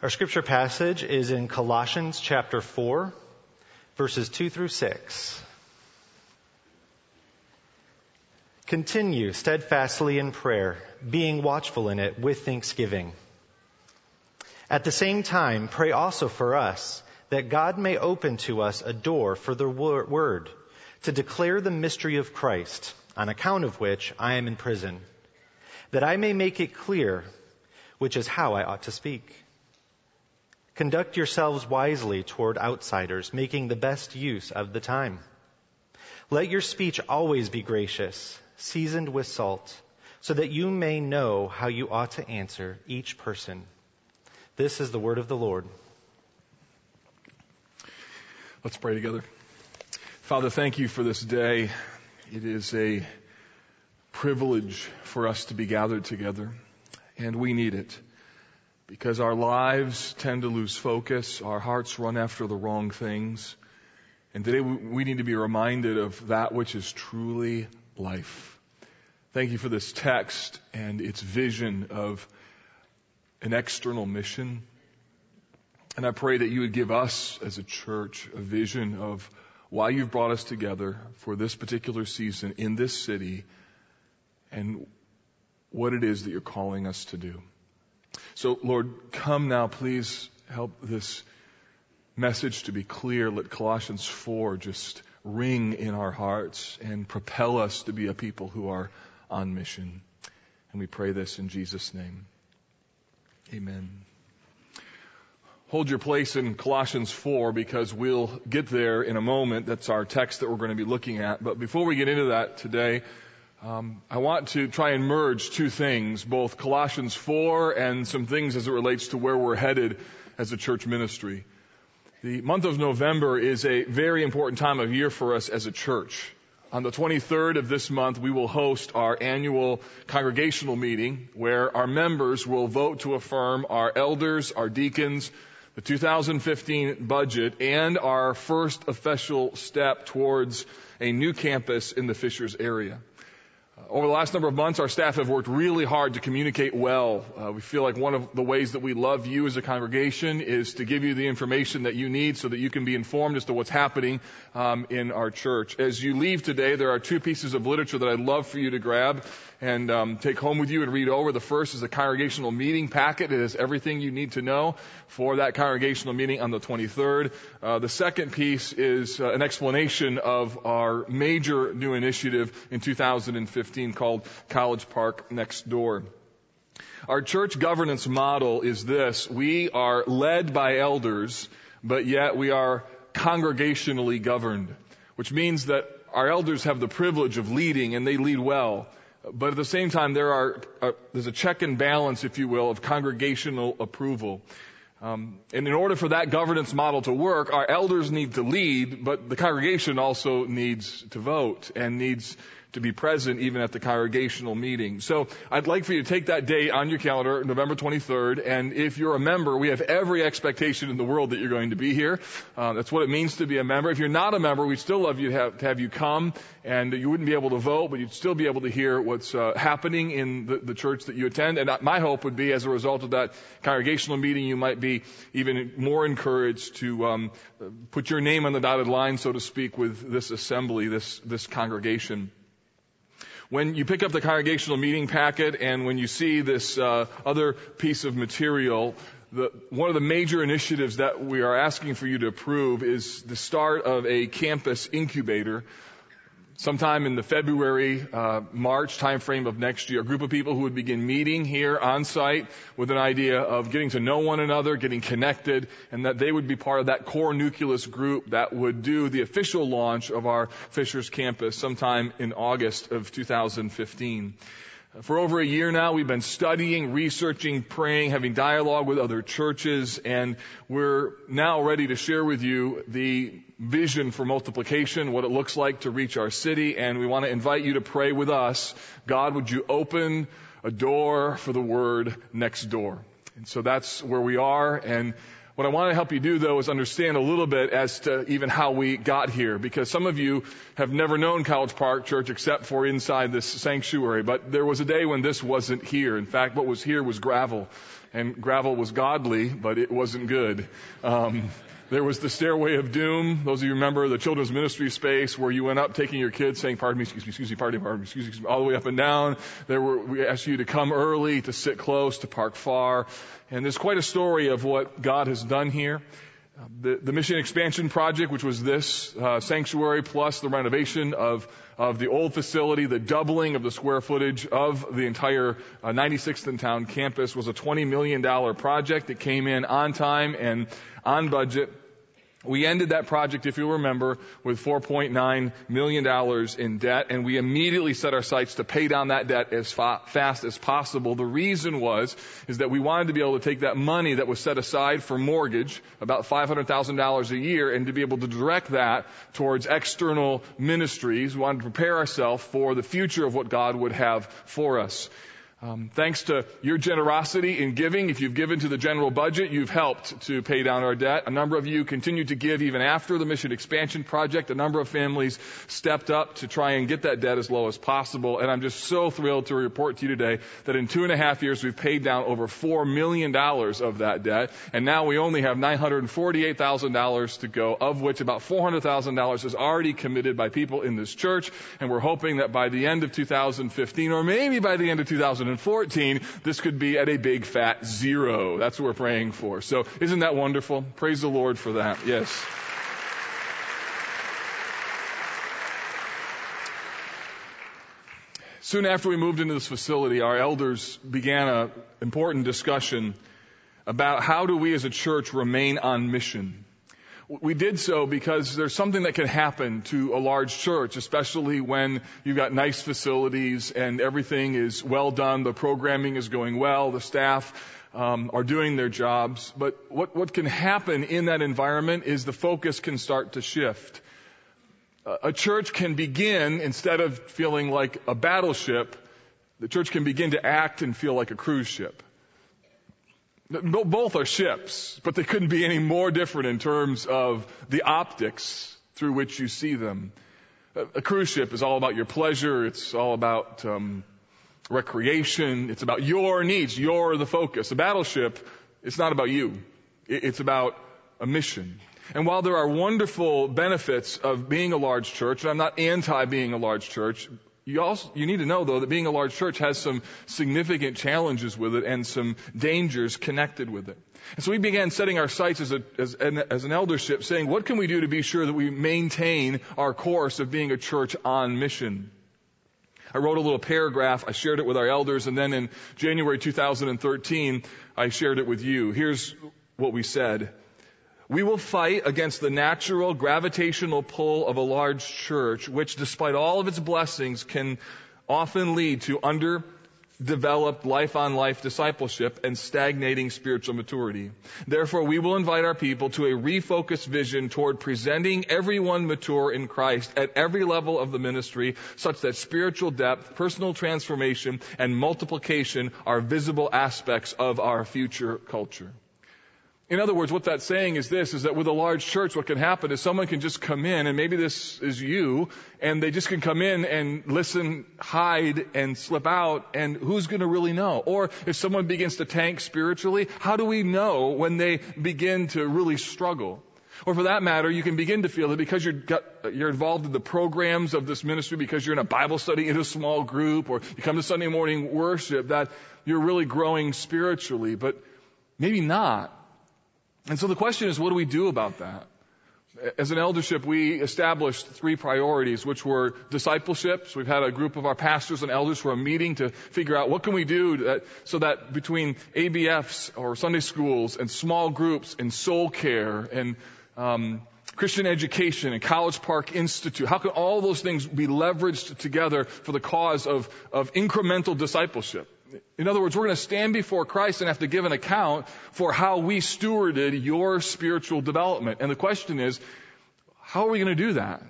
Our scripture passage is in Colossians chapter 4, verses 2 through 6. Continue steadfastly in prayer, being watchful in it with thanksgiving. At the same time, pray also for us, that God may open to us a door for the word, to declare the mystery of Christ, on account of which I am in prison, that I may make it clear which is how I ought to speak. Conduct yourselves wisely toward outsiders, making the best use of the time. Let your speech always be gracious, seasoned with salt, so that you may know how you ought to answer each person. This is the word of the Lord. Let's pray together. Father, thank you for this day. It is a privilege for us to be gathered together and we need it because our lives tend to lose focus, our hearts run after the wrong things, and today we need to be reminded of that which is truly life. Thank you for this text and its vision of an external mission. And I pray that you would give us as a church a vision of why you've brought us together for this particular season in this city and what it is that you're calling us to do. So, Lord, come now, please help this message to be clear. Let Colossians 4 just ring in our hearts and propel us to be a people who are on mission. And we pray this in Jesus' name. Amen. Hold your place in Colossians 4 because we'll get there in a moment. That's our text that we're going to be looking at. But before we get into that today, um, I want to try and merge two things, both Colossians 4 and some things as it relates to where we're headed as a church ministry. The month of November is a very important time of year for us as a church. On the 23rd of this month, we will host our annual congregational meeting where our members will vote to affirm our elders, our deacons, the 2015 budget, and our first official step towards a new campus in the Fishers area. Over the last number of months, our staff have worked really hard to communicate well. Uh, we feel like one of the ways that we love you as a congregation is to give you the information that you need so that you can be informed as to what's happening um, in our church. As you leave today, there are two pieces of literature that I'd love for you to grab and um, take home with you and read over. The first is a congregational meeting packet. It has everything you need to know for that congregational meeting on the 23rd. Uh, the second piece is uh, an explanation of our major new initiative in 2015 called College Park Next Door. Our church governance model is this. We are led by elders, but yet we are congregationally governed, which means that our elders have the privilege of leading and they lead well. But at the same time, there are, uh, there's a check and balance, if you will, of congregational approval. Um, and in order for that governance model to work, our elders need to lead, but the congregation also needs to vote and needs to be present even at the congregational meeting. So I'd like for you to take that date on your calendar, November 23rd, and if you're a member, we have every expectation in the world that you're going to be here. Uh, that's what it means to be a member. If you're not a member, we'd still love you to have, to have you come, and you wouldn't be able to vote, but you'd still be able to hear what's uh, happening in the, the church that you attend. And my hope would be, as a result of that congregational meeting, you might be even more encouraged to um, put your name on the dotted line, so to speak, with this assembly, this this congregation. When you pick up the congregational meeting packet and when you see this uh, other piece of material, the, one of the major initiatives that we are asking for you to approve is the start of a campus incubator sometime in the February, uh, March timeframe of next year, a group of people who would begin meeting here on site with an idea of getting to know one another, getting connected, and that they would be part of that core nucleus group that would do the official launch of our Fishers campus sometime in August of 2015. For over a year now, we've been studying, researching, praying, having dialogue with other churches, and we're now ready to share with you the vision for multiplication, what it looks like to reach our city, and we want to invite you to pray with us. God, would you open a door for the word next door? And so that's where we are, and what I want to help you do though is understand a little bit as to even how we got here because some of you have never known College Park Church except for inside this sanctuary, but there was a day when this wasn't here. In fact, what was here was gravel and gravel was godly, but it wasn't good. Um, there was the stairway of doom. Those of you remember the children's ministry space where you went up taking your kids saying, pardon me, excuse me, excuse me, pardon me, pardon me, excuse me, excuse me, all the way up and down. There were, we asked you to come early, to sit close, to park far. And there's quite a story of what God has done here. The, the mission expansion project, which was this uh, sanctuary plus the renovation of of the old facility, the doubling of the square footage of the entire uh, 96th and Towne campus was a $20 million project. It came in on time and on budget. We ended that project, if you'll remember, with $4.9 million in debt, and we immediately set our sights to pay down that debt as fa- fast as possible. The reason was, is that we wanted to be able to take that money that was set aside for mortgage, about $500,000 a year, and to be able to direct that towards external ministries. We wanted to prepare ourselves for the future of what God would have for us. Um, thanks to your generosity in giving, if you've given to the general budget, you've helped to pay down our debt. A number of you continued to give even after the mission expansion project. A number of families stepped up to try and get that debt as low as possible. And I'm just so thrilled to report to you today that in two and a half years, we've paid down over $4 million of that debt. And now we only have $948,000 to go, of which about $400,000 is already committed by people in this church. And we're hoping that by the end of 2015, or maybe by the end of 2015, 2014, this could be at a big fat zero. That's what we're praying for. So isn't that wonderful? Praise the Lord for that. Yes. Soon after we moved into this facility, our elders began an important discussion about how do we as a church remain on mission. We did so because there's something that can happen to a large church, especially when you've got nice facilities and everything is well done, the programming is going well, the staff um, are doing their jobs. But what, what can happen in that environment is the focus can start to shift. A church can begin, instead of feeling like a battleship, the church can begin to act and feel like a cruise ship. Both are ships, but they couldn't be any more different in terms of the optics through which you see them. A cruise ship is all about your pleasure. It's all about um, recreation. It's about your needs. You're the focus. A battleship, it's not about you. It's about a mission. And while there are wonderful benefits of being a large church, and I'm not anti being a large church, you also, you need to know though that being a large church has some significant challenges with it and some dangers connected with it. And so we began setting our sights as, a, as, an, as an eldership saying, what can we do to be sure that we maintain our course of being a church on mission? I wrote a little paragraph. I shared it with our elders. And then in January 2013, I shared it with you. Here's what we said. We will fight against the natural gravitational pull of a large church, which despite all of its blessings can often lead to underdeveloped life on life discipleship and stagnating spiritual maturity. Therefore, we will invite our people to a refocused vision toward presenting everyone mature in Christ at every level of the ministry such that spiritual depth, personal transformation, and multiplication are visible aspects of our future culture. In other words, what that's saying is this, is that with a large church, what can happen is someone can just come in, and maybe this is you, and they just can come in and listen, hide, and slip out, and who's gonna really know? Or if someone begins to tank spiritually, how do we know when they begin to really struggle? Or for that matter, you can begin to feel that because you're, got, you're involved in the programs of this ministry, because you're in a Bible study in a small group, or you come to Sunday morning worship, that you're really growing spiritually, but maybe not. And so the question is, what do we do about that? As an eldership, we established three priorities, which were discipleships. We've had a group of our pastors and elders who are meeting to figure out what can we do that, so that between ABFs or Sunday schools and small groups and soul care and um, Christian education and College Park Institute, how can all those things be leveraged together for the cause of, of incremental discipleship? In other words, we're going to stand before Christ and have to give an account for how we stewarded your spiritual development. And the question is, how are we going to do that?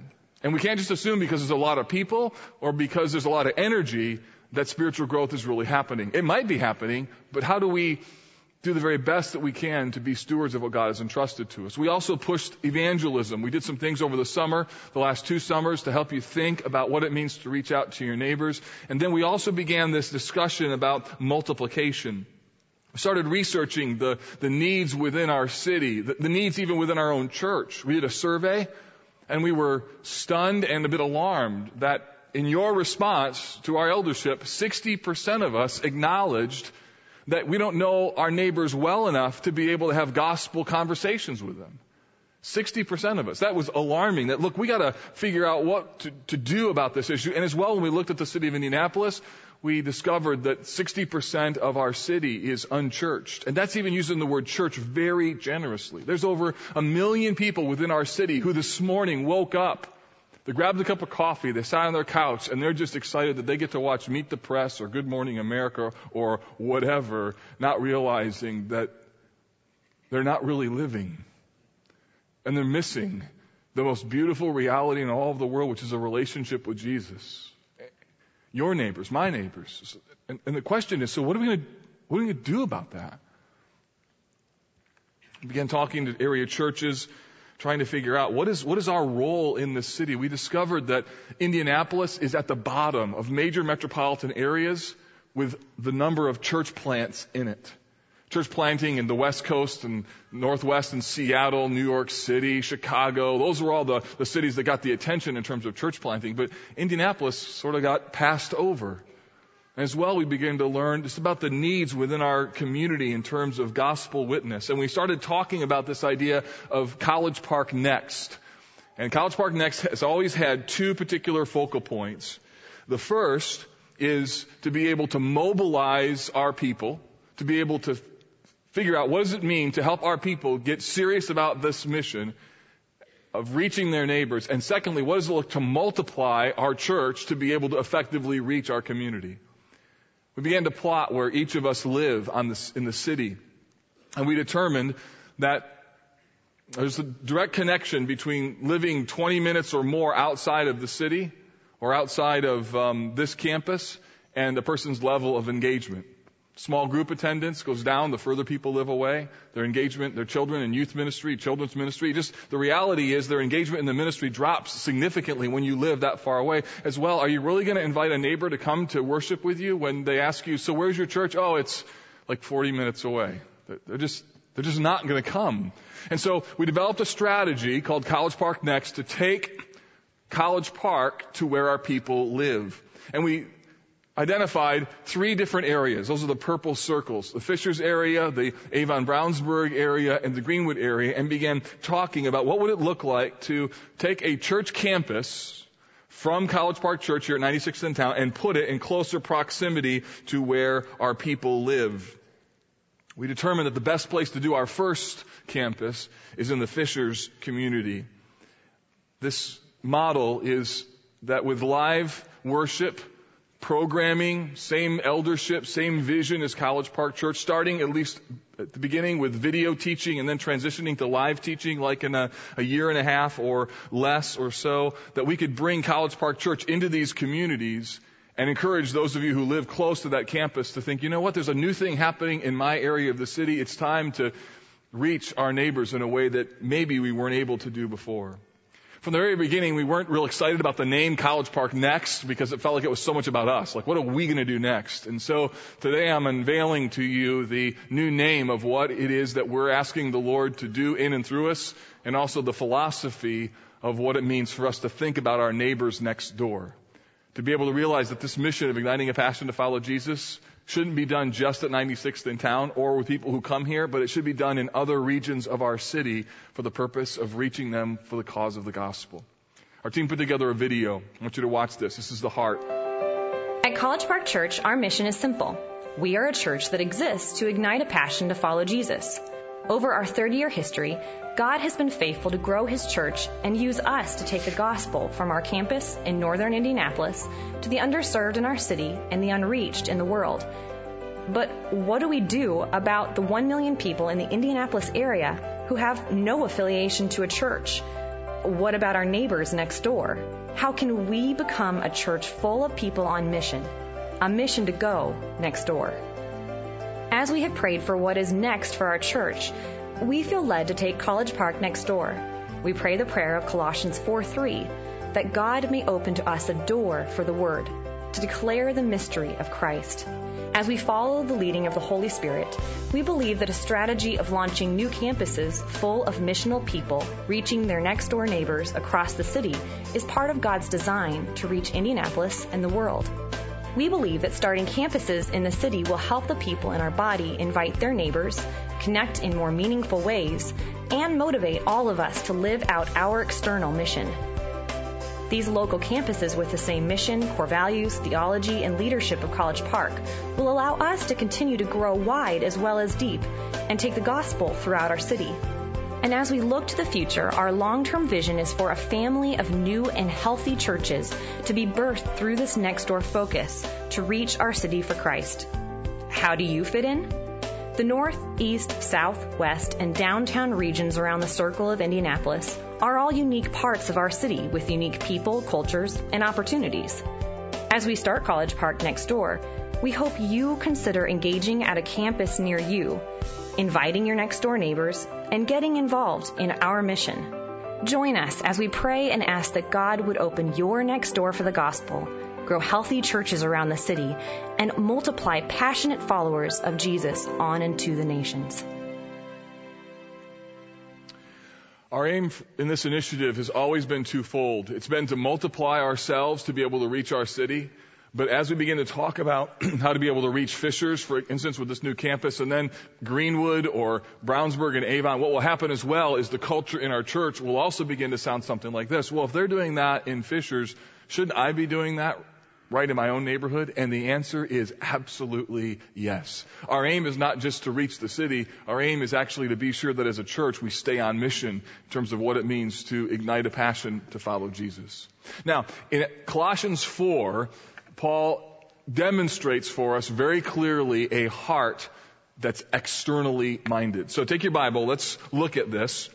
And we can't just assume because there's a lot of people or because there's a lot of energy that spiritual growth is really happening. It might be happening, but how do we do the very best that we can to be stewards of what God has entrusted to us. We also pushed evangelism. We did some things over the summer, the last two summers, to help you think about what it means to reach out to your neighbors. And then we also began this discussion about multiplication. We started researching the, the needs within our city, the, the needs even within our own church. We did a survey and we were stunned and a bit alarmed that in your response to our eldership, 60% of us acknowledged that we don't know our neighbors well enough to be able to have gospel conversations with them. 60% of us. That was alarming. That look, we gotta figure out what to, to do about this issue. And as well, when we looked at the city of Indianapolis, we discovered that 60% of our city is unchurched. And that's even using the word church very generously. There's over a million people within our city who this morning woke up. They grabbed a cup of coffee, they sat on their couch, and they're just excited that they get to watch Meet the Press or Good Morning America or whatever, not realizing that they're not really living. And they're missing the most beautiful reality in all of the world, which is a relationship with Jesus your neighbors, my neighbors. And, and the question is, so what are we going to do about that? We began talking to area churches, trying to figure out what is what is our role in this city. We discovered that Indianapolis is at the bottom of major metropolitan areas with the number of church plants in it church planting in the West Coast and Northwest and Seattle, New York City, Chicago. Those were all the, the cities that got the attention in terms of church planting. But Indianapolis sort of got passed over. As well, we began to learn just about the needs within our community in terms of gospel witness. And we started talking about this idea of College Park Next. And College Park Next has always had two particular focal points. The first is to be able to mobilize our people, to be able to figure out what does it mean to help our people get serious about this mission of reaching their neighbors. And secondly, what does it look to multiply our church to be able to effectively reach our community? We began to plot where each of us live on this, in the city. And we determined that there's a direct connection between living 20 minutes or more outside of the city or outside of um, this campus and a person's level of engagement. Small group attendance goes down the further people live away. Their engagement, their children in youth ministry, children's ministry. Just the reality is their engagement in the ministry drops significantly when you live that far away. As well, are you really going to invite a neighbor to come to worship with you when they ask you, so where's your church? Oh, it's like 40 minutes away. They're just, they're just not going to come. And so we developed a strategy called College Park Next to take College Park to where our people live. And we identified three different areas. Those are the purple circles. The Fishers area, the Avon Brownsburg area, and the Greenwood area, and began talking about what would it look like to take a church campus from College Park Church here at 96th and Towne and put it in closer proximity to where our people live. We determined that the best place to do our first campus is in the Fishers community. This model is that with live worship, programming, same eldership, same vision as College Park Church, starting at least at the beginning with video teaching and then transitioning to live teaching like in a, a year and a half or less or so, that we could bring College Park Church into these communities and encourage those of you who live close to that campus to think, you know what, there's a new thing happening in my area of the city. It's time to reach our neighbors in a way that maybe we weren't able to do before. From the very beginning, we weren't real excited about the name College Park Next because it felt like it was so much about us. Like, what are we going to do next? And so today I'm unveiling to you the new name of what it is that we're asking the Lord to do in and through us, and also the philosophy of what it means for us to think about our neighbors next door. To be able to realize that this mission of igniting a passion to follow Jesus shouldn't be done just at 96th in town or with people who come here, but it should be done in other regions of our city for the purpose of reaching them for the cause of the gospel. Our team put together a video. I want you to watch this. This is the heart. At College Park Church, our mission is simple. We are a church that exists to ignite a passion to follow Jesus. Over our 30 year history, God has been faithful to grow His church and use us to take the gospel from our campus in northern Indianapolis to the underserved in our city and the unreached in the world. But what do we do about the 1 million people in the Indianapolis area who have no affiliation to a church? What about our neighbors next door? How can we become a church full of people on mission? A mission to go next door. As we have prayed for what is next for our church, we feel led to take College Park next door. We pray the prayer of Colossians 4 3 that God may open to us a door for the Word. to declare the mystery of Christ. As we follow the leading of the Holy Spirit, we believe that a strategy of launching new campuses full of missional people reaching their next door neighbors across the city is part of God's design to reach Indianapolis and the world. We believe that starting campuses in the city will help the people in our body invite their neighbors, connect in more meaningful ways, and motivate all of us to live out our external mission. These local campuses with the same mission, core values, theology, and leadership of College Park will allow us to continue to grow wide as well as deep and take the gospel throughout our city. And as we look to the future, our long term vision is for a family of new and healthy churches to be birthed through this next door focus to reach our city for Christ. How do you fit in? The north, east, south, west, and downtown regions around the circle of Indianapolis are all unique parts of our city with unique people, cultures, and opportunities. As we start College Park next door, we hope you consider engaging at a campus near you, inviting your next door neighbors, and getting involved in our mission. Join us as we pray and ask that God would open your next door for the gospel grow healthy churches around the city, and multiply passionate followers of Jesus on into the nations. Our aim in this initiative has always been twofold. It's been to multiply ourselves to be able to reach our city. But as we begin to talk about how to be able to reach Fishers, for instance, with this new campus, and then Greenwood or Brownsburg and Avon, what will happen as well is the culture in our church will also begin to sound something like this. Well, if they're doing that in Fishers, shouldn't I be doing that right in my own neighborhood? And the answer is absolutely yes. Our aim is not just to reach the city. Our aim is actually to be sure that as a church we stay on mission in terms of what it means to ignite a passion to follow Jesus. Now, in Colossians 4, Paul demonstrates for us very clearly a heart that's externally minded. So take your Bible, let's look at this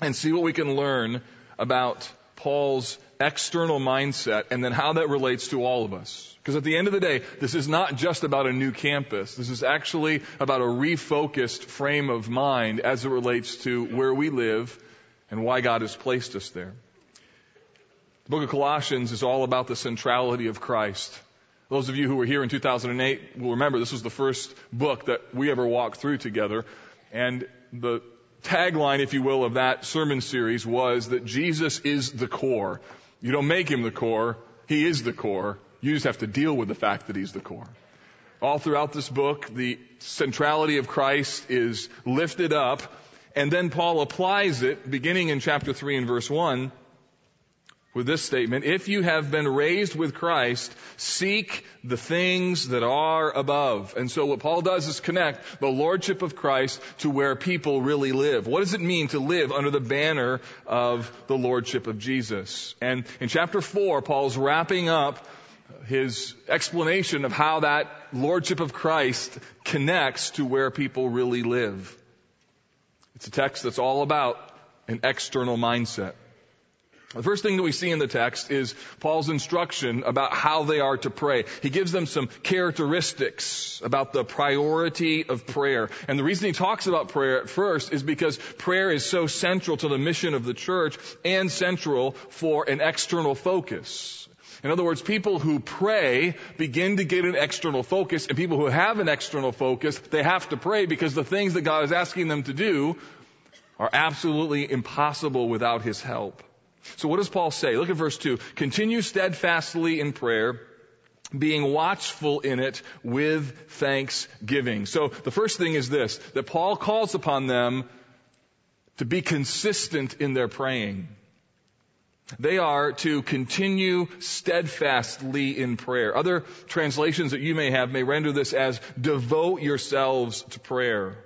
and see what we can learn about Paul's external mindset and then how that relates to all of us. Because at the end of the day, this is not just about a new campus. This is actually about a refocused frame of mind as it relates to where we live and why God has placed us there. Book of Colossians is all about the centrality of Christ. Those of you who were here in 2008 will remember this was the first book that we ever walked through together. And the tagline, if you will, of that sermon series was that Jesus is the core. You don't make him the core. He is the core. You just have to deal with the fact that he's the core. All throughout this book, the centrality of Christ is lifted up, and then Paul applies it, beginning in chapter 3 and verse 1, with this statement, if you have been raised with Christ, seek the things that are above. And so what Paul does is connect the lordship of Christ to where people really live. What does it mean to live under the banner of the lordship of Jesus? And in chapter 4, Paul's wrapping up his explanation of how that lordship of Christ connects to where people really live. It's a text that's all about an external mindset. The first thing that we see in the text is Paul's instruction about how they are to pray. He gives them some characteristics about the priority of prayer. And the reason he talks about prayer at first is because prayer is so central to the mission of the church and central for an external focus. In other words, people who pray begin to get an external focus, and people who have an external focus, they have to pray because the things that God is asking them to do are absolutely impossible without His help. So what does Paul say? Look at verse 2. Continue steadfastly in prayer, being watchful in it with thanksgiving. So the first thing is this, that Paul calls upon them to be consistent in their praying. They are to continue steadfastly in prayer. Other translations that you may have may render this as devote yourselves to prayer.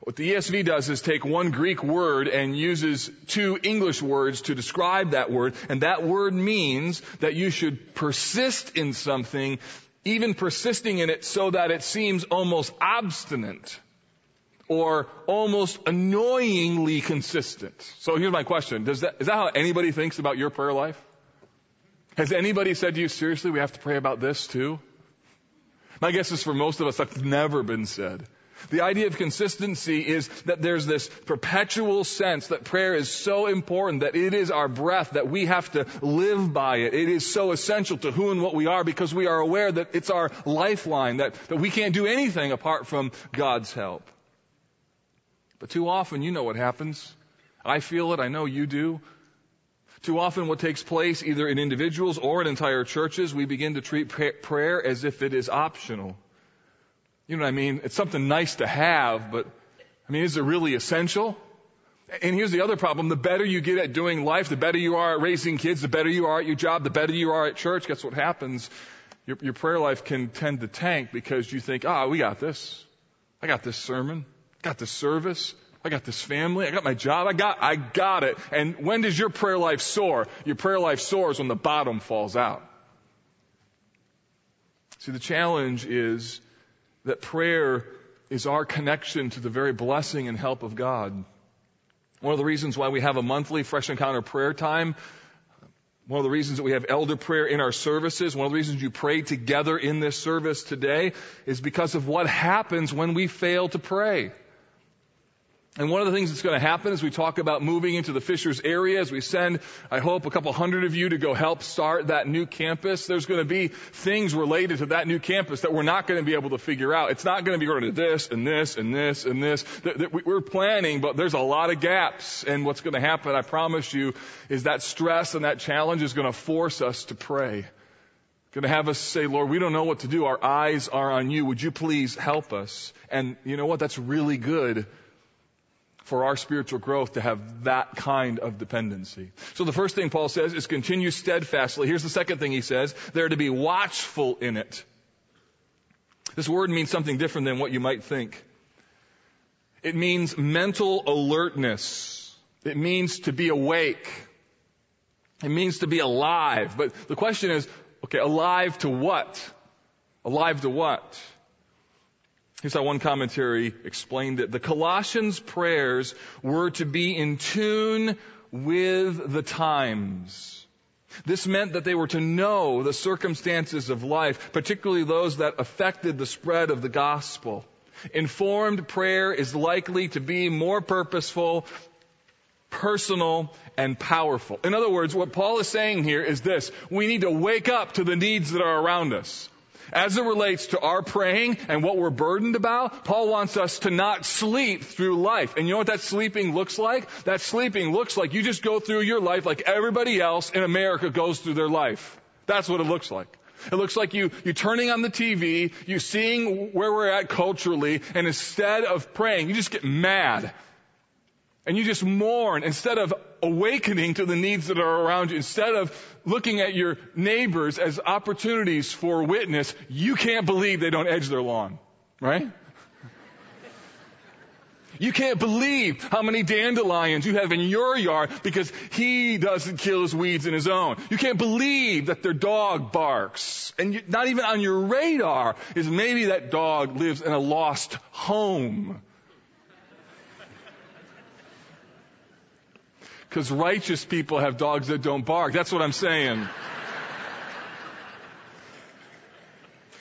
What the ESV does is take one Greek word and uses two English words to describe that word, and that word means that you should persist in something, even persisting in it so that it seems almost obstinate or almost annoyingly consistent. So here's my question. Does that, is that how anybody thinks about your prayer life? Has anybody said to you, seriously, we have to pray about this too? My guess is for most of us, that's never been said. The idea of consistency is that there's this perpetual sense that prayer is so important that it is our breath, that we have to live by it. It is so essential to who and what we are because we are aware that it's our lifeline, that, that we can't do anything apart from God's help. But too often, you know what happens. I feel it, I know you do. Too often what takes place either in individuals or in entire churches, we begin to treat prayer as if it is optional. You know what I mean? It's something nice to have, but I mean, is it really essential? And here's the other problem. The better you get at doing life, the better you are at raising kids, the better you are at your job, the better you are at church, guess what happens? Your, your prayer life can tend to tank because you think, ah, oh, we got this. I got this sermon. I got this service. I got this family. I got my job. I got, I got it. And when does your prayer life soar? Your prayer life soars when the bottom falls out. See, the challenge is that prayer is our connection to the very blessing and help of God. One of the reasons why we have a monthly Fresh Encounter prayer time, one of the reasons that we have elder prayer in our services, one of the reasons you pray together in this service today is because of what happens when we fail to pray. And one of the things that's going to happen as we talk about moving into the Fishers area, as we send, I hope, a couple hundred of you to go help start that new campus, there's going to be things related to that new campus that we're not going to be able to figure out. It's not going to be going to this and this and this and this. We're planning, but there's a lot of gaps. And what's going to happen, I promise you, is that stress and that challenge is going to force us to pray. Going to have us say, Lord, we don't know what to do. Our eyes are on you. Would you please help us? And you know what? That's really good for our spiritual growth to have that kind of dependency. So the first thing Paul says is continue steadfastly. Here's the second thing he says. They're to be watchful in it. This word means something different than what you might think. It means mental alertness. It means to be awake. It means to be alive. But the question is, okay, alive to what? Alive to what? Here's how one commentary explained it. The Colossians prayers were to be in tune with the times. This meant that they were to know the circumstances of life, particularly those that affected the spread of the gospel. Informed prayer is likely to be more purposeful, personal, and powerful. In other words, what Paul is saying here is this. We need to wake up to the needs that are around us. As it relates to our praying and what we're burdened about, Paul wants us to not sleep through life. And you know what that sleeping looks like? That sleeping looks like you just go through your life like everybody else in America goes through their life. That's what it looks like. It looks like you, you turning on the TV, you seeing where we're at culturally, and instead of praying, you just get mad. And you just mourn instead of awakening to the needs that are around you. Instead of looking at your neighbors as opportunities for witness, you can't believe they don't edge their lawn. Right? You can't believe how many dandelions you have in your yard because he doesn't kill his weeds in his own. You can't believe that their dog barks. And you, not even on your radar is maybe that dog lives in a lost home. Because righteous people have dogs that don't bark. That's what I'm saying.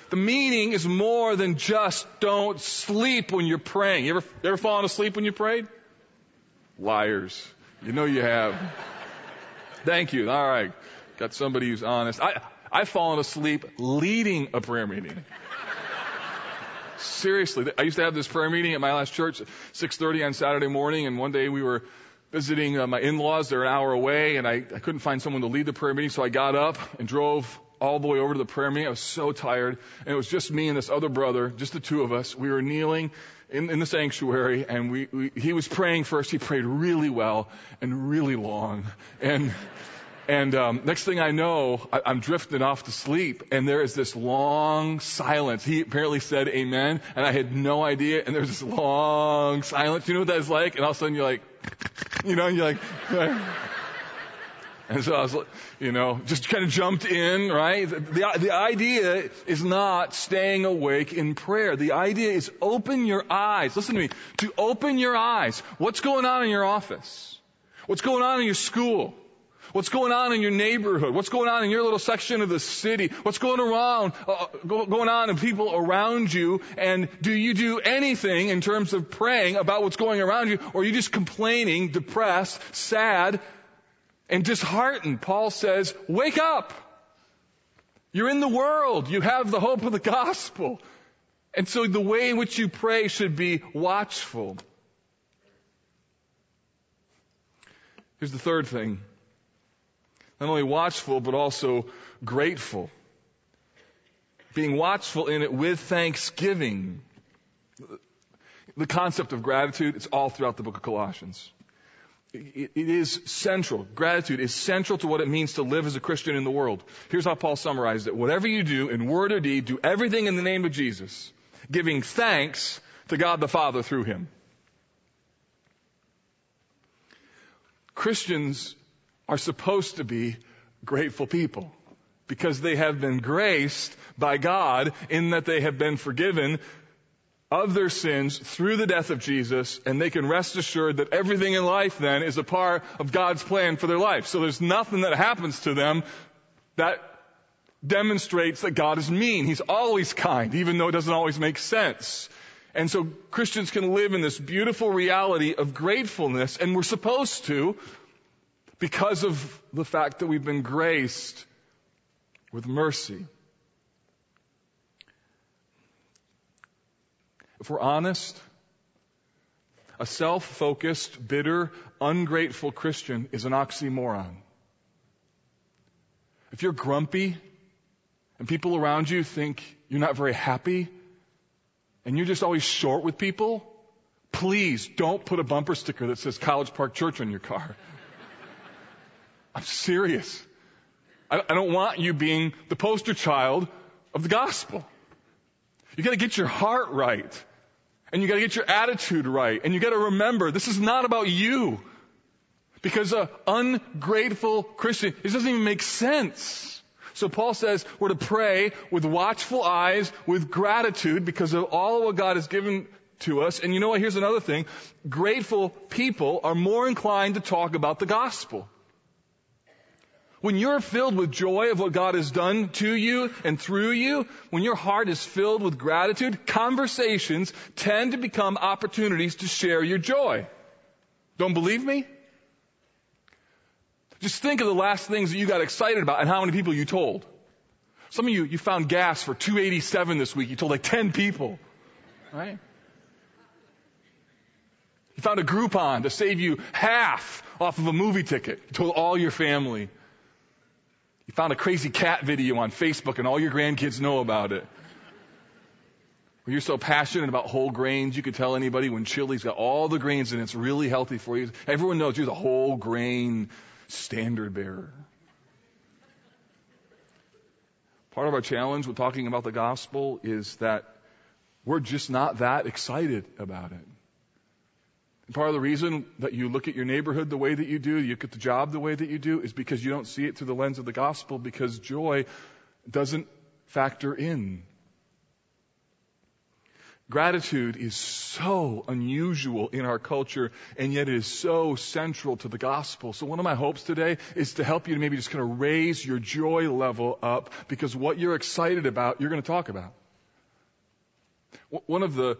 the meaning is more than just don't sleep when you're praying. You ever, ever fallen asleep when you prayed? Liars. You know you have. Thank you. All right. Got somebody who's honest. I, I've fallen asleep leading a prayer meeting. Seriously. I used to have this prayer meeting at my last church, 6.30 on Saturday morning, and one day we were visiting uh, my in-laws. They're an hour away, and I, I couldn't find someone to lead the prayer meeting, so I got up and drove all the way over to the prayer meeting. I was so tired, and it was just me and this other brother, just the two of us. We were kneeling in, in the sanctuary, and we, we he was praying first. He prayed really well and really long, and. And um, next thing I know, I, I'm drifting off to sleep, and there is this long silence. He apparently said "Amen," and I had no idea. And there's this long silence. You know what that's like? And all of a sudden, you're like, you know, you're like, and so I was, you know, just kind of jumped in, right? The, the idea is not staying awake in prayer. The idea is open your eyes. Listen to me. To open your eyes. What's going on in your office? What's going on in your school? What's going on in your neighborhood? What's going on in your little section of the city? What's going around, uh, going on in people around you? And do you do anything in terms of praying about what's going around you? Or are you just complaining, depressed, sad, and disheartened? Paul says, wake up! You're in the world. You have the hope of the gospel. And so the way in which you pray should be watchful. Here's the third thing not only watchful, but also grateful. Being watchful in it with thanksgiving. The concept of gratitude, it's all throughout the book of Colossians. It is central. Gratitude is central to what it means to live as a Christian in the world. Here's how Paul summarized it. Whatever you do in word or deed, do everything in the name of Jesus, giving thanks to God the Father through him. Christians are supposed to be grateful people because they have been graced by God in that they have been forgiven of their sins through the death of Jesus, and they can rest assured that everything in life then is a part of God's plan for their life. So there's nothing that happens to them that demonstrates that God is mean. He's always kind, even though it doesn't always make sense. And so Christians can live in this beautiful reality of gratefulness, and we're supposed to because of the fact that we've been graced with mercy. If we're honest, a self focused, bitter, ungrateful Christian is an oxymoron. If you're grumpy and people around you think you're not very happy and you're just always short with people, please don't put a bumper sticker that says College Park Church on your car. I'm serious. I, I don't want you being the poster child of the gospel. You gotta get your heart right. And you gotta get your attitude right. And you gotta remember, this is not about you. Because an ungrateful Christian, it doesn't even make sense. So Paul says we're to pray with watchful eyes, with gratitude because of all what God has given to us. And you know what? Here's another thing. Grateful people are more inclined to talk about the gospel. When you're filled with joy of what God has done to you and through you, when your heart is filled with gratitude, conversations tend to become opportunities to share your joy. Don't believe me? Just think of the last things that you got excited about and how many people you told. Some of you, you found gas for 287 this week. You told like 10 people. Right? You found a Groupon to save you half off of a movie ticket. You told all your family. You found a crazy cat video on Facebook and all your grandkids know about it. Or you're so passionate about whole grains, you could tell anybody when chili's got all the grains and it's really healthy for you. Everyone knows you're the whole grain standard bearer. Part of our challenge with talking about the gospel is that we're just not that excited about it. Part of the reason that you look at your neighborhood the way that you do, you look at the job the way that you do, is because you don't see it through the lens of the gospel because joy doesn't factor in. Gratitude is so unusual in our culture, and yet it is so central to the gospel. So one of my hopes today is to help you to maybe just kind of raise your joy level up because what you're excited about, you're going to talk about. One of the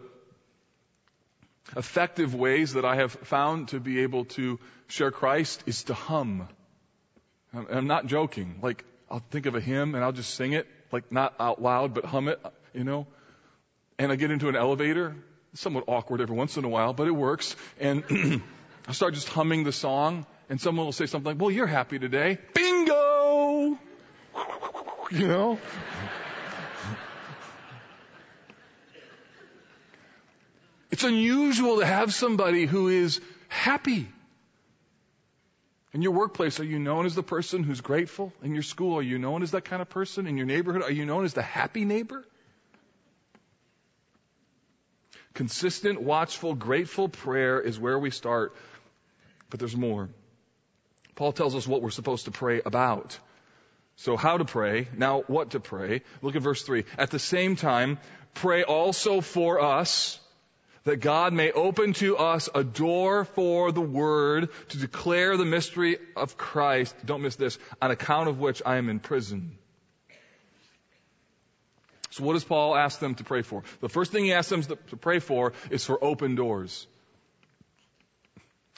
effective ways that I have found to be able to share Christ is to hum. I'm not joking. Like, I'll think of a hymn and I'll just sing it, like not out loud, but hum it, you know. And I get into an elevator, somewhat awkward every once in a while, but it works. And I start just humming the song, and someone will say something like, Well, you're happy today. Bingo! You know? It's unusual to have somebody who is happy. In your workplace, are you known as the person who's grateful? In your school, are you known as that kind of person? In your neighborhood, are you known as the happy neighbor? Consistent, watchful, grateful prayer is where we start, but there's more. Paul tells us what we're supposed to pray about. So, how to pray, now what to pray. Look at verse 3. At the same time, pray also for us that God may open to us a door for the word to declare the mystery of Christ, don't miss this, on account of which I am in prison. So what does Paul ask them to pray for? The first thing he asks them to pray for is for open doors.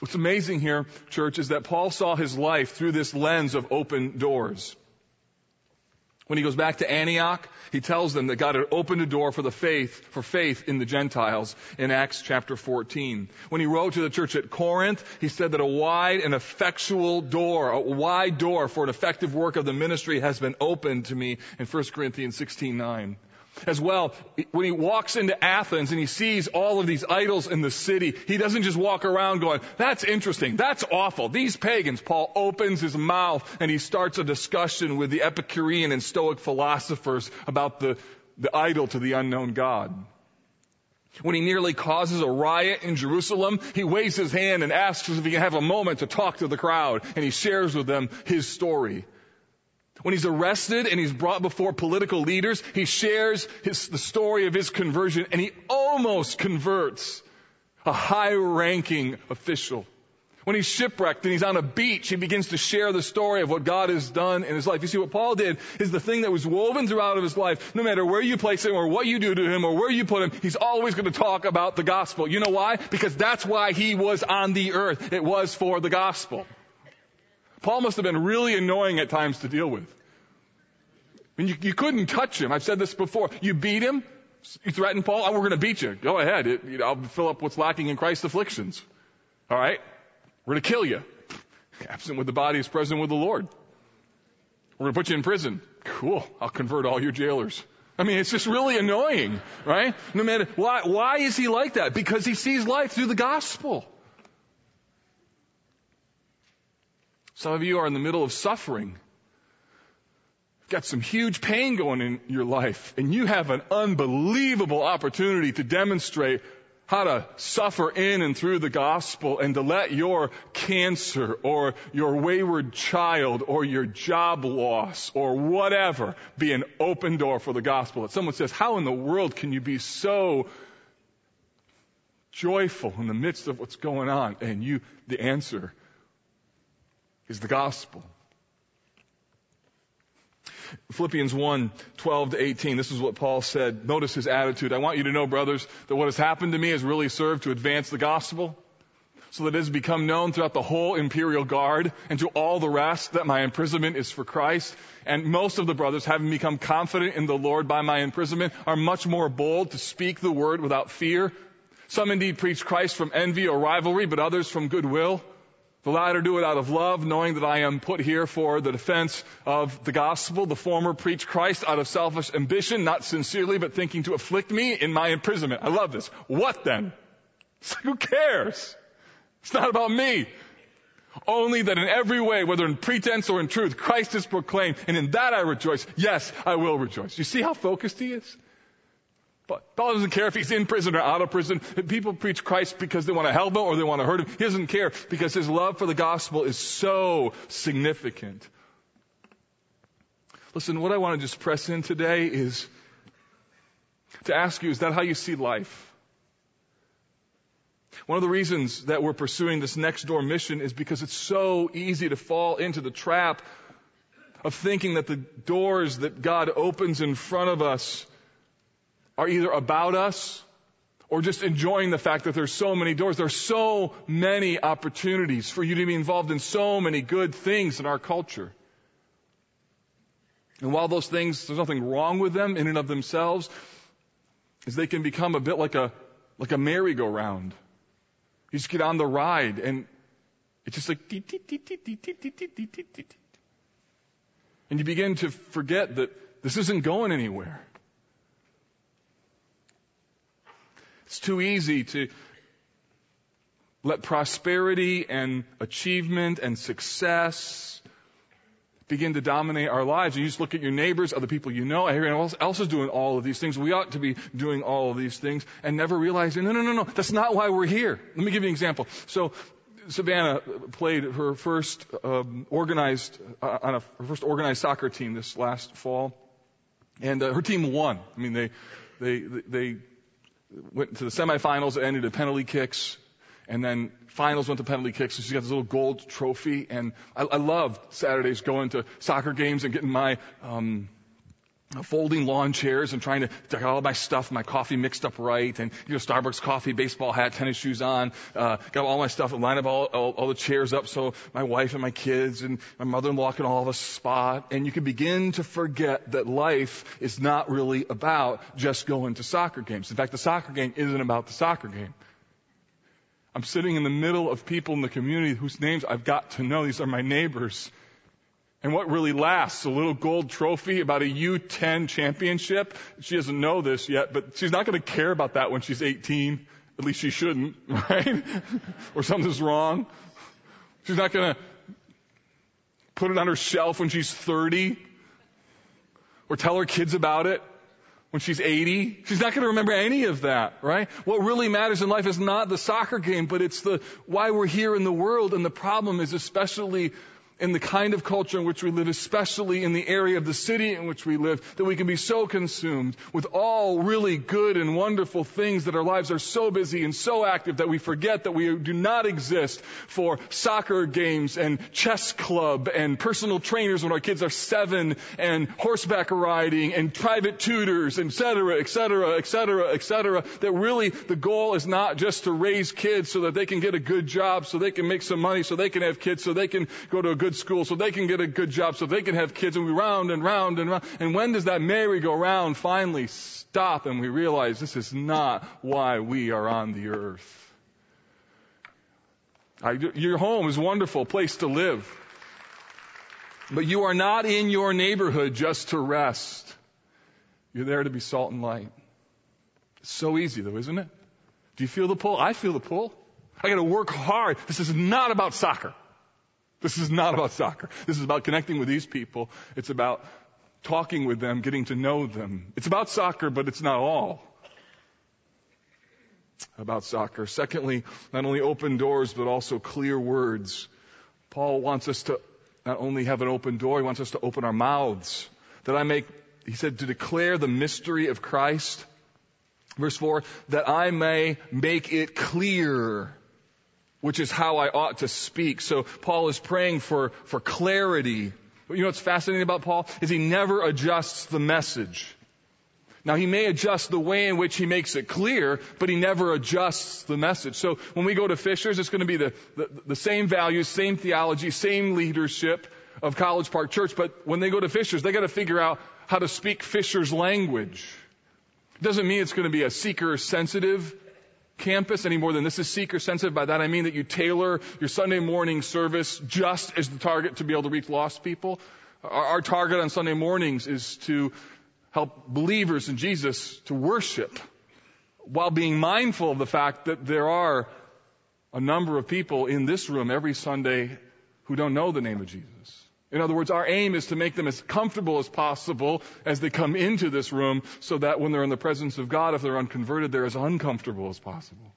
What's amazing here, church, is that Paul saw his life through this lens of open doors. When he goes back to Antioch, he tells them that God had opened a door for the faith, for faith in the Gentiles in Acts chapter 14. When he wrote to the church at Corinth, he said that a wide and effectual door, a wide door for an effective work of the ministry has been opened to me in 1 Corinthians 16, 9. As well, when he walks into Athens and he sees all of these idols in the city, he doesn't just walk around going, that's interesting, that's awful, these pagans. Paul opens his mouth and he starts a discussion with the Epicurean and Stoic philosophers about the, the idol to the unknown God. When he nearly causes a riot in Jerusalem, he waves his hand and asks if he can have a moment to talk to the crowd, and he shares with them his story. When he's arrested and he's brought before political leaders, he shares his, the story of his conversion and he almost converts a high ranking official. When he's shipwrecked and he's on a beach, he begins to share the story of what God has done in his life. You see, what Paul did is the thing that was woven throughout of his life. No matter where you place him or what you do to him or where you put him, he's always going to talk about the gospel. You know why? Because that's why he was on the earth. It was for the gospel. Paul must have been really annoying at times to deal with. I mean, you, you couldn't touch him. I've said this before. You beat him. You threaten Paul. Oh, we're going to beat you. Go ahead. It, you know, I'll fill up what's lacking in Christ's afflictions. All right. We're going to kill you. Absent with the body is present with the Lord. We're going to put you in prison. Cool. I'll convert all your jailers. I mean, it's just really annoying, right? No matter why, why is he like that? Because he sees life through the gospel. Some of you are in the middle of suffering. You've Got some huge pain going in your life, and you have an unbelievable opportunity to demonstrate how to suffer in and through the gospel and to let your cancer or your wayward child or your job loss or whatever be an open door for the gospel. That someone says, how in the world can you be so joyful in the midst of what's going on? And you, the answer is the gospel. Philippians 1, 12 to 18, this is what Paul said. Notice his attitude. I want you to know, brothers, that what has happened to me has really served to advance the gospel, so that it has become known throughout the whole imperial guard and to all the rest that my imprisonment is for Christ. And most of the brothers, having become confident in the Lord by my imprisonment, are much more bold to speak the word without fear. Some indeed preach Christ from envy or rivalry, but others from goodwill. The latter do it out of love, knowing that I am put here for the defense of the gospel. The former preach Christ out of selfish ambition, not sincerely, but thinking to afflict me in my imprisonment. I love this. What then? It's like, who cares? It's not about me. Only that in every way, whether in pretense or in truth, Christ is proclaimed, and in that I rejoice. Yes, I will rejoice. You see how focused he is? But Paul doesn't care if he's in prison or out of prison. People preach Christ because they want to help him or they want to hurt him. He doesn't care because his love for the gospel is so significant. Listen, what I want to just press in today is to ask you, is that how you see life? One of the reasons that we're pursuing this next door mission is because it's so easy to fall into the trap of thinking that the doors that God opens in front of us are either about us or just enjoying the fact that there's so many doors. There's so many opportunities for you to be involved in so many good things in our culture. And while those things, there's nothing wrong with them in and of themselves, is they can become a bit like a, like a merry-go-round. You just get on the ride and it's just like, and you begin to forget that this isn't going anywhere. It's too easy to let prosperity and achievement and success begin to dominate our lives. You just look at your neighbors, other people you know, everyone else is doing all of these things. We ought to be doing all of these things and never realizing, no, no, no, no, that's not why we're here. Let me give you an example. So, Savannah played her first um, organized uh, on a her first organized soccer team this last fall, and uh, her team won. I mean, they they they went to the semifinals, ended in penalty kicks, and then finals went to penalty kicks. So she got this little gold trophy, and I, I loved Saturdays going to soccer games and getting my um, folding lawn chairs and trying to get all my stuff, my coffee mixed up right, and you know Starbucks coffee, baseball hat, tennis shoes on, uh, got all my stuff and line up all, all, all the chairs up so my wife and my kids and my mother-in-law can all have a spot, and you can begin to forget that life is not really about just going to soccer games. In fact, the soccer game isn't about the soccer game. I'm sitting in the middle of people in the community whose names I've got to know. These are my neighbors. And what really lasts? A little gold trophy about a U10 championship? She doesn't know this yet, but she's not going to care about that when she's 18. At least she shouldn't, right? or something's wrong. She's not going to put it on her shelf when she's 30 or tell her kids about it when she's 80. She's not going to remember any of that, right? What really matters in life is not the soccer game, but it's the why we're here in the world. And the problem is especially in the kind of culture in which we live, especially in the area of the city in which we live, that we can be so consumed with all really good and wonderful things that our lives are so busy and so active that we forget that we do not exist for soccer games and chess club and personal trainers when our kids are seven and horseback riding and private tutors, et cetera, et cetera, et cetera, et cetera. That really the goal is not just to raise kids so that they can get a good job, so they can make some money, so they can have kids, so they can go to a good good school so they can get a good job so they can have kids and we round and round and round. And when does that merry-go-round finally stop and we realize this is not why we are on the earth? I, your home is a wonderful place to live. But you are not in your neighborhood just to rest. You're there to be salt and light. It's so easy though, isn't it? Do you feel the pull? I feel the pull. I gotta work hard. This is not about soccer. This is not about soccer. This is about connecting with these people. It's about talking with them, getting to know them. It's about soccer, but it's not all about soccer. Secondly, not only open doors, but also clear words. Paul wants us to not only have an open door, he wants us to open our mouths. That I make, he said, to declare the mystery of Christ. Verse 4, that I may make it clear which is how I ought to speak. So Paul is praying for, for clarity. You know what's fascinating about Paul? Is he never adjusts the message. Now he may adjust the way in which he makes it clear, but he never adjusts the message. So when we go to Fishers, it's going to be the, the, the same values, same theology, same leadership of College Park Church, but when they go to Fishers, they got to figure out how to speak Fishers language. It doesn't mean it's going to be a seeker sensitive campus any more than this is seeker sensitive. By that I mean that you tailor your Sunday morning service just as the target to be able to reach lost people. Our, our target on Sunday mornings is to help believers in Jesus to worship while being mindful of the fact that there are a number of people in this room every Sunday who don't know the name of Jesus. In other words, our aim is to make them as comfortable as possible as they come into this room so that when they're in the presence of God, if they're unconverted, they're as uncomfortable as possible.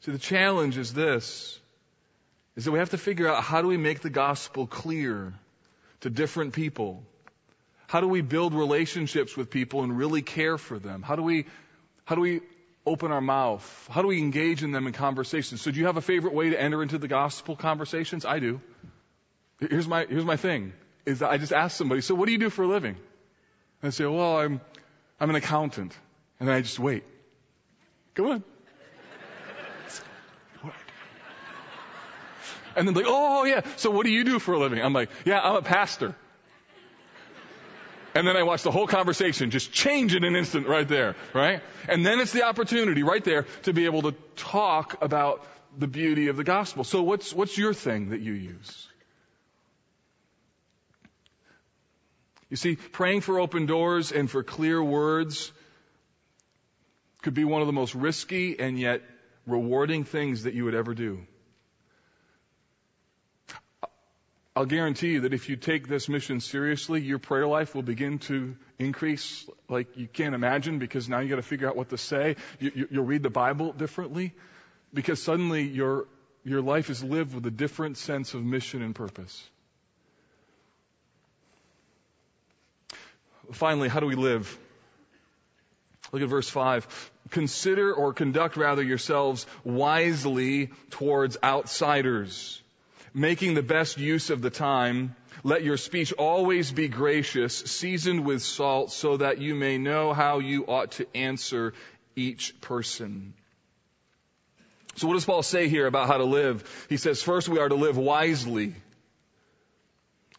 See, the challenge is this, is that we have to figure out how do we make the gospel clear to different people? How do we build relationships with people and really care for them? How do we, how do we open our mouth? How do we engage in them in conversations? So do you have a favorite way to enter into the gospel conversations? I do. Here's my, here's my thing, is I just ask somebody, so what do you do for a living? And I say, well, I'm, I'm an accountant. And then I just wait. Come on. And then like, oh yeah, so what do you do for a living? I'm like, yeah, I'm a pastor. And then I watch the whole conversation just change in an instant right there, right? And then it's the opportunity right there to be able to talk about the beauty of the gospel. So what's, what's your thing that you use? You see, praying for open doors and for clear words could be one of the most risky and yet rewarding things that you would ever do. I'll guarantee you that if you take this mission seriously, your prayer life will begin to increase like you can't imagine because now you got to figure out what to say. You, will read the Bible differently because suddenly your, your life is lived with a different sense of mission and purpose. Finally, how do we live? Look at verse 5. Consider or conduct rather yourselves wisely towards outsiders, making the best use of the time. Let your speech always be gracious, seasoned with salt, so that you may know how you ought to answer each person. So what does Paul say here about how to live? He says, first we are to live wisely.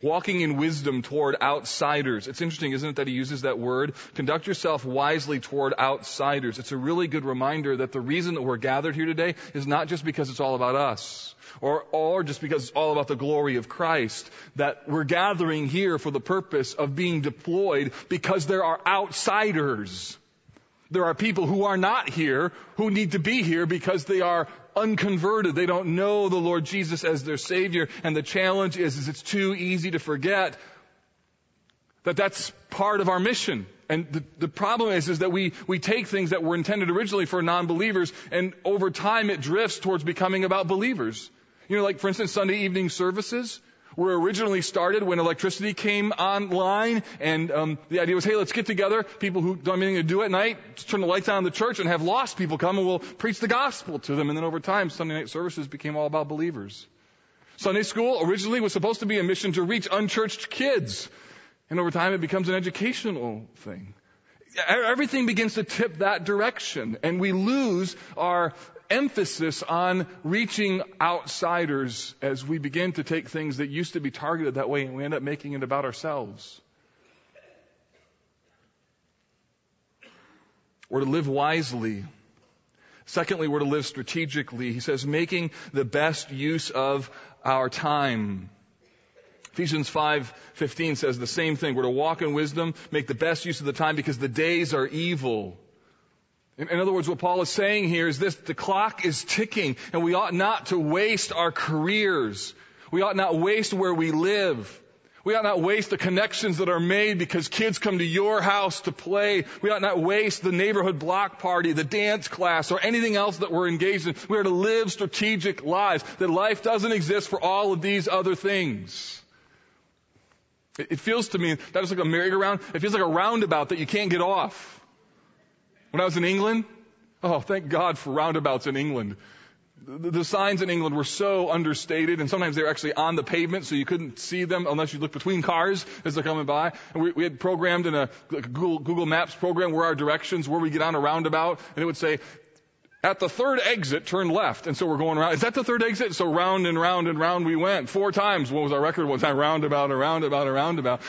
Walking in wisdom toward outsiders. It's interesting, isn't it, that he uses that word? Conduct yourself wisely toward outsiders. It's a really good reminder that the reason that we're gathered here today is not just because it's all about us, or, or just because it's all about the glory of Christ. That we're gathering here for the purpose of being deployed because there are outsiders. There are people who are not here who need to be here because they are unconverted. They don't know the Lord Jesus as their Savior. And the challenge is, is it's too easy to forget that that's part of our mission. And the, the problem is, is that we, we take things that were intended originally for non-believers and over time it drifts towards becoming about believers. You know, like for instance, Sunday evening services were originally started when electricity came online, and um, the idea was, hey, let's get together, people who don't have anything to do at night, turn the lights on in the church, and have lost people come, and we'll preach the gospel to them. And then over time, Sunday night services became all about believers. Sunday school originally was supposed to be a mission to reach unchurched kids, and over time, it becomes an educational thing everything begins to tip that direction and we lose our emphasis on reaching outsiders as we begin to take things that used to be targeted that way and we end up making it about ourselves. We're to live wisely. Secondly, we're to live strategically. He says, making the best use of our time. Ephesians 5:15 says the same thing. We're to walk in wisdom, make the best use of the time because the days are evil. In, in other words, what Paul is saying here is this, the clock is ticking and we ought not to waste our careers. We ought not waste where we live. We ought not waste the connections that are made because kids come to your house to play. We ought not waste the neighborhood block party, the dance class, or anything else that we're engaged in. We are to live strategic lives. That life doesn't exist for all of these other things. It, feels to me that is like a merry-go-round. It feels like a roundabout that you can't get off. When I was in England, oh, thank God for roundabouts in England. The, the signs in England were so understated, and sometimes they were actually on the pavement, so you couldn't see them unless you looked between cars as they're coming by. And we, we had programmed in a, like a Google, Google Maps program where our directions, where we get on a roundabout, and it would say, at the third exit, turn left. And so we're going around. Is that the third exit? So round and round and round we went. Four times. What was our record one time? Roundabout, a roundabout, a roundabout.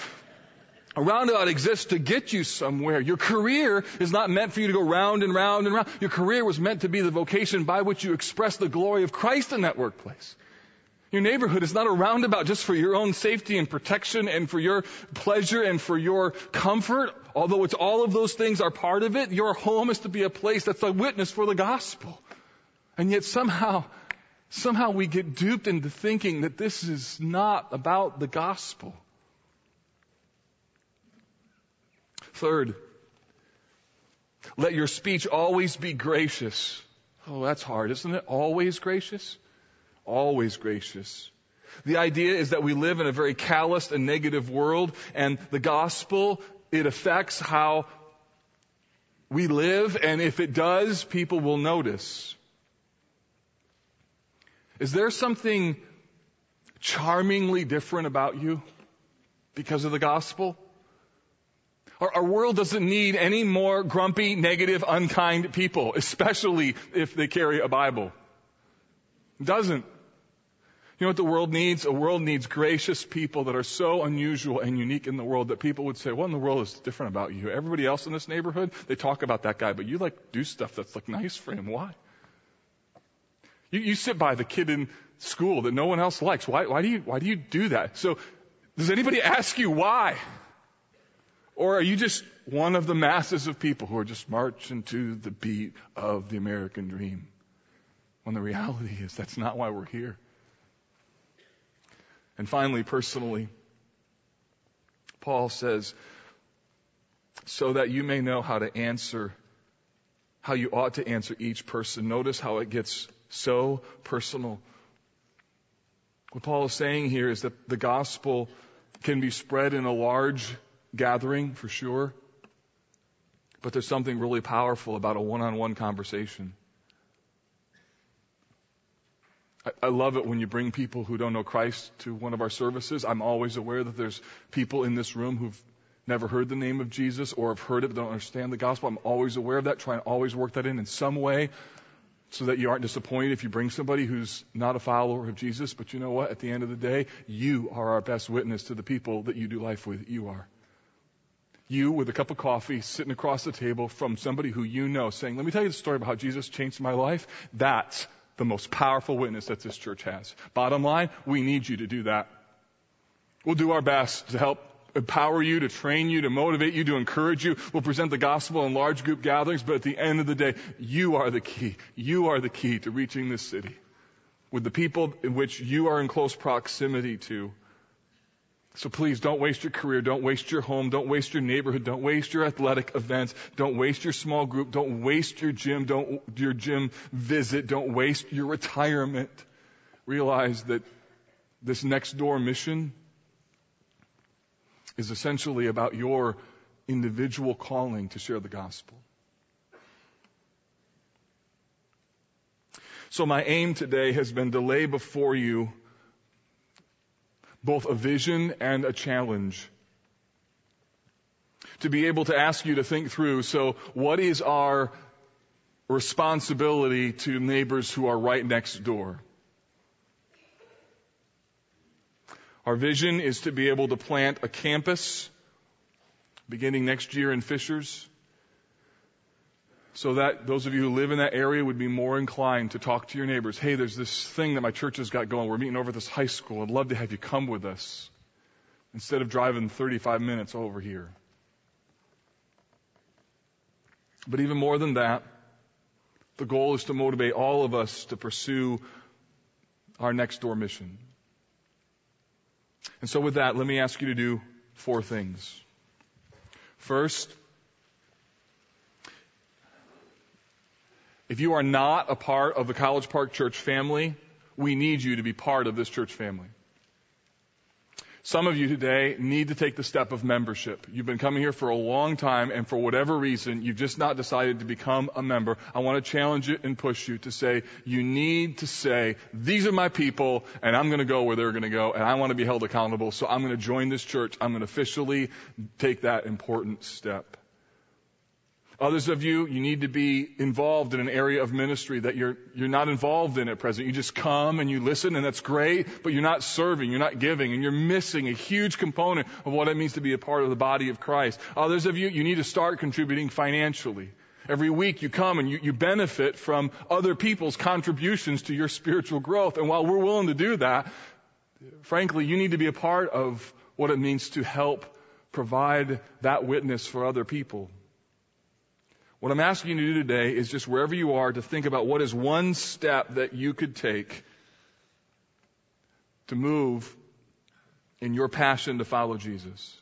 A roundabout exists to get you somewhere. Your career is not meant for you to go round and round and round. Your career was meant to be the vocation by which you express the glory of Christ in that workplace. Your neighborhood is not a roundabout just for your own safety and protection and for your pleasure and for your comfort. Although it's all of those things are part of it, your home is to be a place that's a witness for the gospel. And yet somehow, somehow we get duped into thinking that this is not about the gospel. Third, let your speech always be gracious. Oh, that's hard, isn't it? Always gracious? Always gracious. The idea is that we live in a very calloused and negative world, and the gospel, it affects how we live, and if it does, people will notice. Is there something charmingly different about you because of the gospel? Our, our, world doesn't need any more grumpy, negative, unkind people, especially if they carry a Bible. It doesn't. You know what the world needs? A world needs gracious people that are so unusual and unique in the world that people would say, what in the world is different about you? Everybody else in this neighborhood, they talk about that guy, but you like do stuff that's like nice for him. Why? You, you sit by the kid in school that no one else likes. Why, why do you, why do you do that? So, does anybody ask you why? Or are you just one of the masses of people who are just marching to the beat of the American dream? When the reality is that's not why we're here. And finally, personally, Paul says, so that you may know how to answer, how you ought to answer each person. Notice how it gets so personal. What Paul is saying here is that the gospel can be spread in a large gathering for sure. But there's something really powerful about a one-on-one conversation. I, love it when you bring people who don't know Christ to one of our services. I'm always aware that there's people in this room who've never heard the name of Jesus or have heard it but don't understand the gospel. I'm always aware of that, trying to always work that in in some way so that you aren't disappointed if you bring somebody who's not a follower of Jesus. But you know what? At the end of the day, you are our best witness to the people that you do life with. You are. You with a cup of coffee sitting across the table from somebody who you know saying, let me tell you the story about how Jesus changed my life. That's the most powerful witness that this church has. Bottom line, we need you to do that. We'll do our best to help empower you, to train you, to motivate you, to encourage you. We'll present the gospel in large group gatherings, but at the end of the day, you are the key. You are the key to reaching this city with the people in which you are in close proximity to. So please don't waste your career. Don't waste your home. Don't waste your neighborhood. Don't waste your athletic events. Don't waste your small group. Don't waste your gym. Don't your gym visit. Don't waste your retirement. Realize that this next door mission is essentially about your individual calling to share the gospel. So my aim today has been to lay before you both a vision and a challenge. To be able to ask you to think through, so what is our responsibility to neighbors who are right next door? Our vision is to be able to plant a campus beginning next year in Fishers so that those of you who live in that area would be more inclined to talk to your neighbors. Hey, there's this thing that my church has got going. We're meeting over at this high school. I'd love to have you come with us instead of driving 35 minutes over here. But even more than that, the goal is to motivate all of us to pursue our next door mission. And so with that, let me ask you to do four things. First, If you are not a part of the College Park Church family, we need you to be part of this church family. Some of you today need to take the step of membership. You've been coming here for a long time and for whatever reason, you've just not decided to become a member. I want to challenge you and push you to say, you need to say, these are my people and I'm going to go where they're going to go and I want to be held accountable. So I'm going to join this church. I'm going to officially take that important step. Others of you, you need to be involved in an area of ministry that you're, you're not involved in at present. You just come and you listen and that's great, but you're not serving, you're not giving, and you're missing a huge component of what it means to be a part of the body of Christ. Others of you, you need to start contributing financially. Every week you come and you, you benefit from other people's contributions to your spiritual growth. And while we're willing to do that, frankly, you need to be a part of what it means to help provide that witness for other people. What I'm asking you to do today is just wherever you are to think about what is one step that you could take to move in your passion to follow Jesus.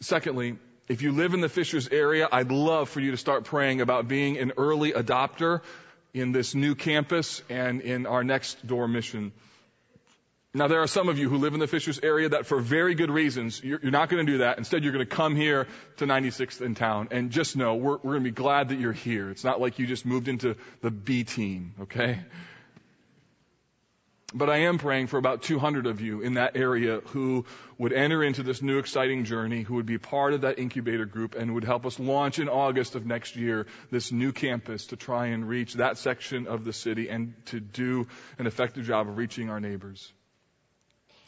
Secondly, if you live in the Fishers area, I'd love for you to start praying about being an early adopter in this new campus and in our next door mission. Now, there are some of you who live in the Fishers area that for very good reasons, you're, you're not going to do that. Instead, you're going to come here to 96th in Towne. And just know, we're, we're going to be glad that you're here. It's not like you just moved into the B team, okay? But I am praying for about 200 of you in that area who would enter into this new exciting journey, who would be part of that incubator group and would help us launch in August of next year this new campus to try and reach that section of the city and to do an effective job of reaching our neighbors.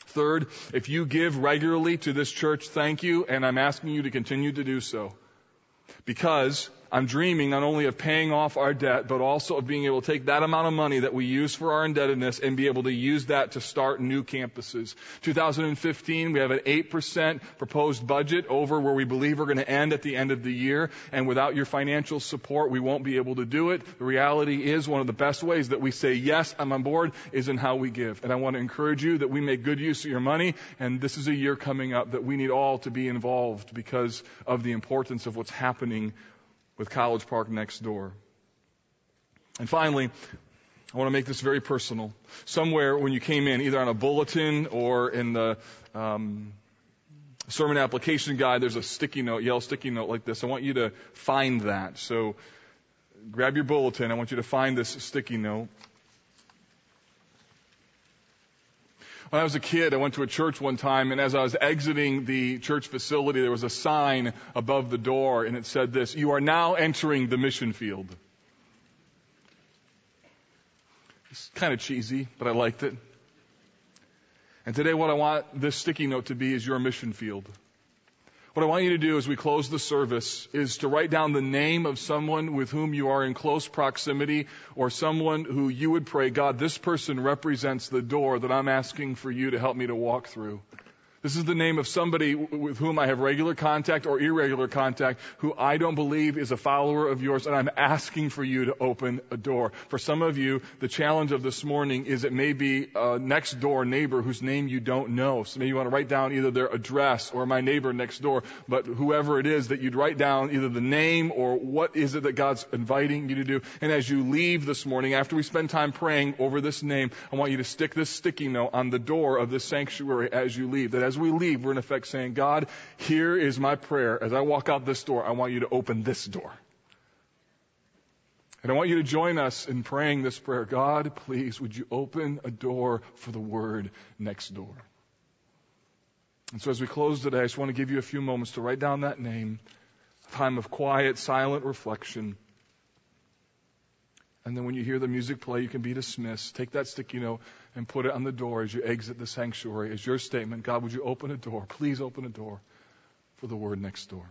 Third, if you give regularly to this church, thank you, and I'm asking you to continue to do so. Because I'm dreaming not only of paying off our debt, but also of being able to take that amount of money that we use for our indebtedness and be able to use that to start new campuses. 2015, we have an 8% proposed budget over where we believe we're going to end at the end of the year. And without your financial support, we won't be able to do it. The reality is one of the best ways that we say, yes, I'm on board is in how we give. And I want to encourage you that we make good use of your money. And this is a year coming up that we need all to be involved because of the importance of what's happening with College Park next door. And finally, I want to make this very personal. Somewhere when you came in, either on a bulletin or in the um, sermon application guide, there's a sticky note, yellow sticky note like this. I want you to find that. So grab your bulletin. I want you to find this sticky note. When I was a kid, I went to a church one time, and as I was exiting the church facility, there was a sign above the door, and it said this You are now entering the mission field. It's kind of cheesy, but I liked it. And today, what I want this sticky note to be is your mission field. What I want you to do as we close the service is to write down the name of someone with whom you are in close proximity or someone who you would pray, God, this person represents the door that I'm asking for you to help me to walk through. This is the name of somebody with whom I have regular contact or irregular contact who I don't believe is a follower of yours, and I'm asking for you to open a door. For some of you, the challenge of this morning is it may be a next door neighbor whose name you don't know. So maybe you want to write down either their address or my neighbor next door, but whoever it is that you'd write down either the name or what is it that God's inviting you to do. And as you leave this morning, after we spend time praying over this name, I want you to stick this sticky note on the door of this sanctuary as you leave. That as we leave, we're in effect saying, God, here is my prayer. As I walk out this door, I want you to open this door. And I want you to join us in praying this prayer. God, please, would you open a door for the word next door? And so as we close today, I just want to give you a few moments to write down that name, a time of quiet, silent reflection. And then when you hear the music play, you can be dismissed. Take that sticky note and put it on the door as you exit the sanctuary as your statement God, would you open a door? Please open a door for the word next door.